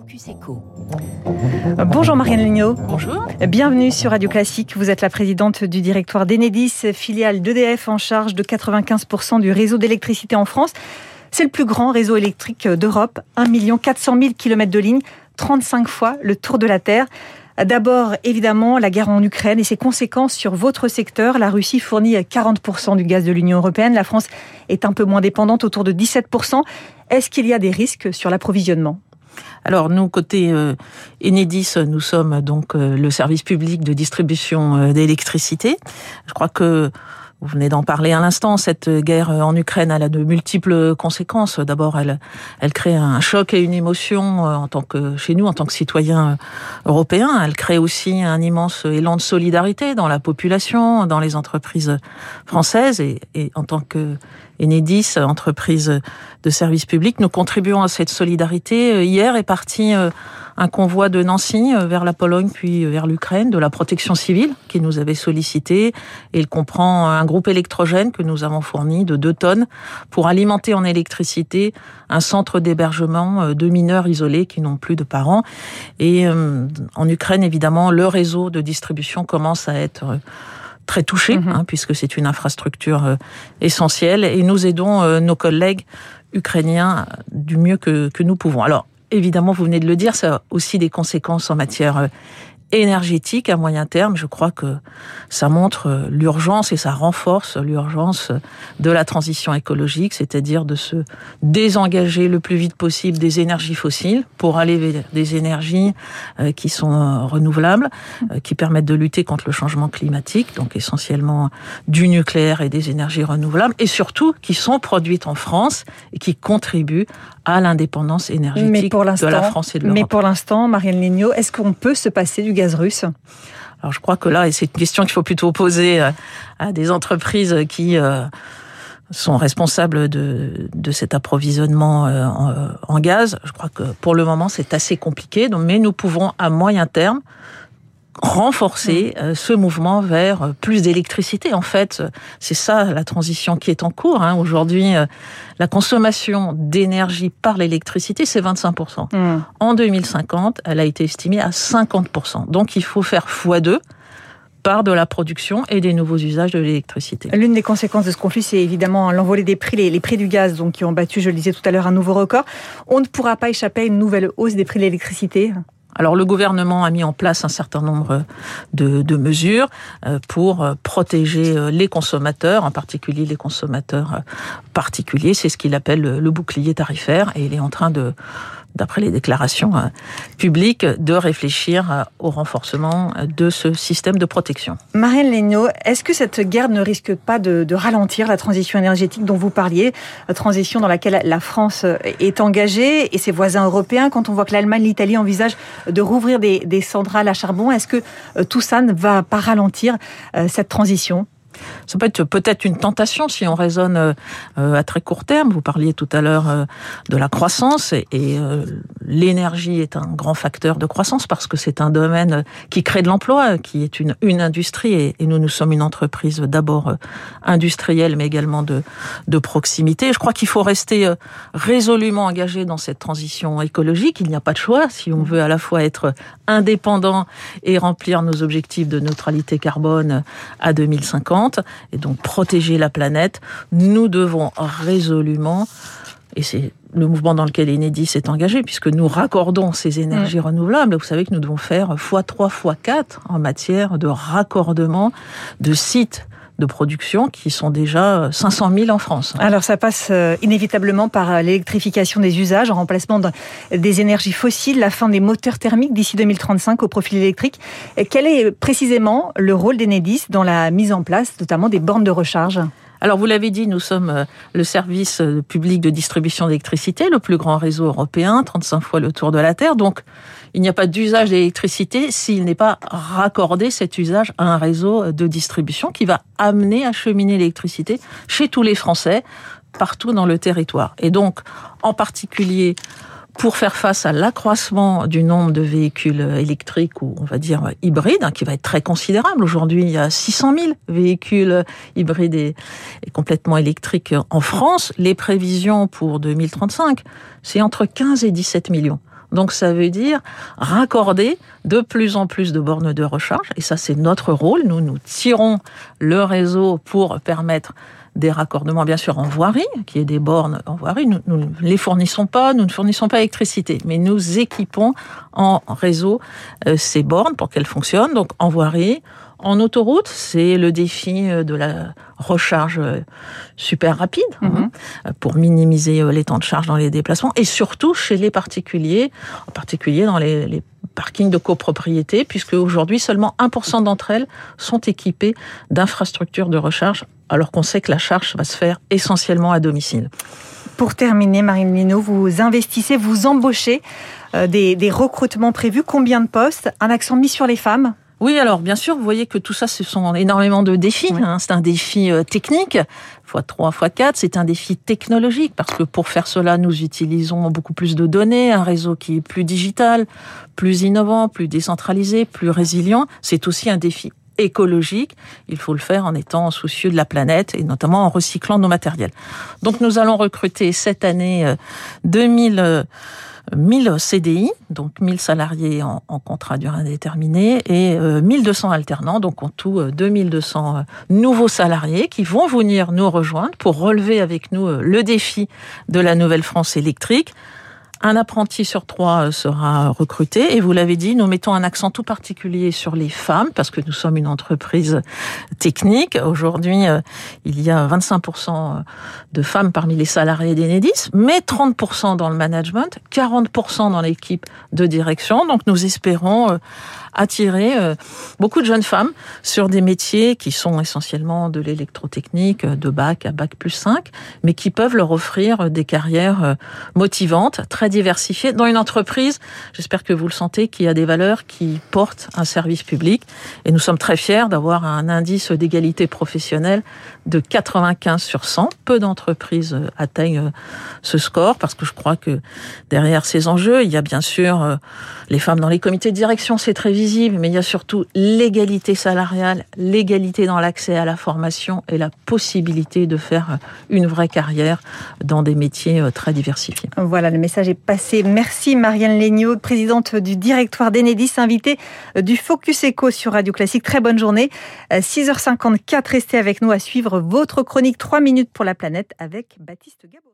Focus Echo. Bonjour Marianne Lignot. Bonjour. Bienvenue sur Radio Classique. Vous êtes la présidente du directoire d'Enedis, filiale d'EDF en charge de 95% du réseau d'électricité en France. C'est le plus grand réseau électrique d'Europe, 1 400 000 km de lignes, 35 fois le tour de la Terre. D'abord, évidemment, la guerre en Ukraine et ses conséquences sur votre secteur. La Russie fournit 40% du gaz de l'Union européenne. La France est un peu moins dépendante, autour de 17%. Est-ce qu'il y a des risques sur l'approvisionnement? Alors nous, côté euh, Enedis, nous sommes donc euh, le service public de distribution euh, d'électricité. Je crois que vous venez d'en parler à l'instant, cette guerre en Ukraine, elle a de multiples conséquences. D'abord, elle, crée un choc et une émotion en tant que chez nous, en tant que citoyens européens. Elle crée aussi un immense élan de solidarité dans la population, dans les entreprises françaises et en tant que Enedis, entreprise de services publics, nous contribuons à cette solidarité. Hier est parti euh, un convoi de Nancy euh, vers la Pologne puis vers l'Ukraine de la protection civile qui nous avait sollicité. Il comprend un groupe électrogène que nous avons fourni de 2 tonnes pour alimenter en électricité un centre d'hébergement euh, de mineurs isolés qui n'ont plus de parents. Et en Ukraine évidemment le réseau de distribution commence à être très touché, mhm. hein, puisque c'est une infrastructure euh, essentielle, et nous aidons euh, nos collègues ukrainiens du mieux que, que nous pouvons. Alors, évidemment, vous venez de le dire, ça a aussi des conséquences en matière euh, énergétique à moyen terme, je crois que ça montre euh, l'urgence et ça renforce l'urgence de la transition écologique, c'est-à-dire de se désengager le plus vite possible des énergies fossiles pour aller vers des énergies euh, qui sont euh, renouvelables, qui permettent de lutter contre le changement climatique, donc essentiellement du nucléaire et des énergies renouvelables, et surtout qui sont produites en France et qui contribuent à l'indépendance énergétique de la France et de l'Europe. Mais pour l'instant, Marianne Lignot, est-ce qu'on peut se passer du gaz russe? Alors je crois que là, et c'est une question qu'il faut plutôt poser euh, à des entreprises qui euh, sont responsables de, de cet approvisionnement euh, en, gaz. Je crois que pour le moment, c'est assez compliqué, mais nous pouvons à moyen terme renforcer mm. euh, ce mouvement vers euh, plus d'électricité. En fait, c'est ça la transition qui est en cours. Hein. Aujourd'hui, euh, la consommation d'énergie par l'électricité, c'est 25%. Mm. En 2050, elle a été estimée à 50%. Donc il faut faire x2 par de la production et des nouveaux usages de l'électricité. L'une des conséquences de ce conflit, c'est évidemment l'envolée des prix, les, prix du gaz, donc qui ont battu, je le disais tout à l'heure, un nouveau record. On ne pourra pas échapper à une nouvelle hausse des prix de l'électricité? Alors le gouvernement a mis en place un certain nombre de, mesures euh, pour euh, protéger euh, les consommateurs, en particulier les consommateurs particuliers. C'est ce qu'il appelle le bouclier tarifaire et il est en train de d'après les déclarations euh, publiques, de réfléchir euh, au renforcement euh, de ce système de protection. Marianne Legnaud, est-ce que cette guerre ne risque pas de, ralentir la transition énergétique dont vous parliez, transition dans laquelle la France est engagée et ses voisins européens, quand on voit que l'Allemagne, l'Italie envisagent de rouvrir des, des centrales à charbon, est-ce que tout ça ne va pas ralentir cette transition? Ça peut être peut-être une tentation si on raisonne euh, à très court terme. Vous parliez tout à l'heure euh, de la croissance et, euh, l'énergie est un grand facteur de croissance parce que c'est un domaine qui crée de l'emploi, qui est une, une industrie et, nous, nous sommes une entreprise d'abord industrielle mais également de, de proximité. Je crois qu'il faut rester résolument engagé dans cette transition écologique. Il n'y a pas de choix si on veut à la fois être indépendant et remplir nos objectifs de neutralité carbone à 2050 et donc protéger la planète, nous devons résolument, et c'est le mouvement dans lequel Enedis s'est engagé, puisque nous raccordons ces énergies mm. renouvelables. Vous savez que nous devons faire x3, x4 en matière de raccordement de sites de production qui sont déjà 500 000 en France. Alors ça passe euh, inévitablement par euh, l'électrification des usages en remplacement des énergies fossiles, la fin des moteurs thermiques d'ici 2035 au profil électrique. Quel est précisément le rôle d'Enedis dans la mise en place notamment des bornes de recharge? Alors vous l'avez dit, nous sommes euh, le service public de distribution d'électricité, le plus grand réseau européen, 35 fois le tour de la Terre. Donc il n'y a pas d'usage d'électricité s'il n'est pas raccordé cet usage à un réseau de distribution qui va amener à cheminer l'électricité chez tous les Français, partout dans le territoire. Et donc, en particulier, pour faire face à l'accroissement du nombre de véhicules électriques ou on va dire hybrides, hein, qui va être très considérable. Aujourd'hui, il y a 600 000 véhicules hybrides et, et, complètement électriques en France. Les prévisions pour 2035, c'est entre 15 et 17 millions. Donc ça veut dire raccorder de plus en plus de bornes de recharge. Et ça, c'est notre rôle. Nous, nous tirons le réseau pour permettre des raccordements, bien sûr, en voirie, qui est des bornes en voirie. Nous ne les fournissons pas, nous ne fournissons pas l'électricité, mais nous équipons en réseau euh, ces bornes pour qu'elles fonctionnent. Donc en voirie, en autoroute, c'est le défi euh, de la recharge euh, super rapide hein, mhm. pour minimiser les temps de charge dans les déplacements et surtout chez les particuliers, en particulier dans les, les parkings de copropriété, puisque aujourd'hui seulement 1% d'entre elles sont équipées d'infrastructures de recharge alors qu'on sait que la charge va se faire essentiellement à domicile. Pour terminer, Marine Lino, vous investissez, vous embauchez euh, des, recrutements prévus. Combien de postes? Un accent mis sur les femmes? Oui, alors bien sûr, vous voyez que tout ça, ce sont énormément de défis. Hein. C'est un défi euh, technique, fois 3, fois 4, c'est un défi technologique, parce que pour faire cela, nous utilisons beaucoup plus de données, un réseau qui est plus digital, plus innovant, plus décentralisé, plus résilient. C'est aussi un défi écologique, il faut le faire en étant soucieux de la planète et notamment en recyclant nos matériels. Donc nous allons recruter cette année 2000 euh, 1000 euh, CDI, donc 1000 salariés en, contrat durée indéterminée et 1200 euh, alternants, donc en tout 2200 nouveaux salariés qui vont venir nous rejoindre pour relever avec nous le défi de la nouvelle France électrique un apprenti sur trois euh, sera recruté. Et vous l'avez dit, nous mettons un accent tout particulier sur les femmes parce que nous sommes une entreprise technique. Aujourd'hui, euh, il y a 25% de femmes parmi les salariés d'Enedis, mais 30% dans le management, 40% dans l'équipe de direction. Donc nous espérons euh, attirer euh, beaucoup de jeunes femmes sur des métiers qui sont essentiellement de l'électrotechnique, de bac à bac plus 5, mais qui peuvent leur offrir des carrières euh, motivantes, très diversifiées, dans une entreprise, j'espère que vous le sentez, qui a des valeurs, qui portent un service public. Et nous sommes très fiers d'avoir un indice d'égalité professionnelle de 95 sur 100. Peu d'entreprises euh, atteignent ce score parce que je crois que derrière ces enjeux, il y a bien sûr les femmes dans les comités de direction, c'est très visible, mais il y a surtout l'égalité salariale, l'égalité dans l'accès à la formation et la possibilité de faire une vraie carrière dans des métiers euh, très diversifiés. Voilà, le message est passé. Merci Marianne Legnaud, présidente du directoire d'Enedis, invitée euh, du Focus Eco sur Radio Classique. Très bonne journée. 6h54, euh, restez avec nous à suivre votre chronique 3 minutes pour la planète avec Baptiste Gabon.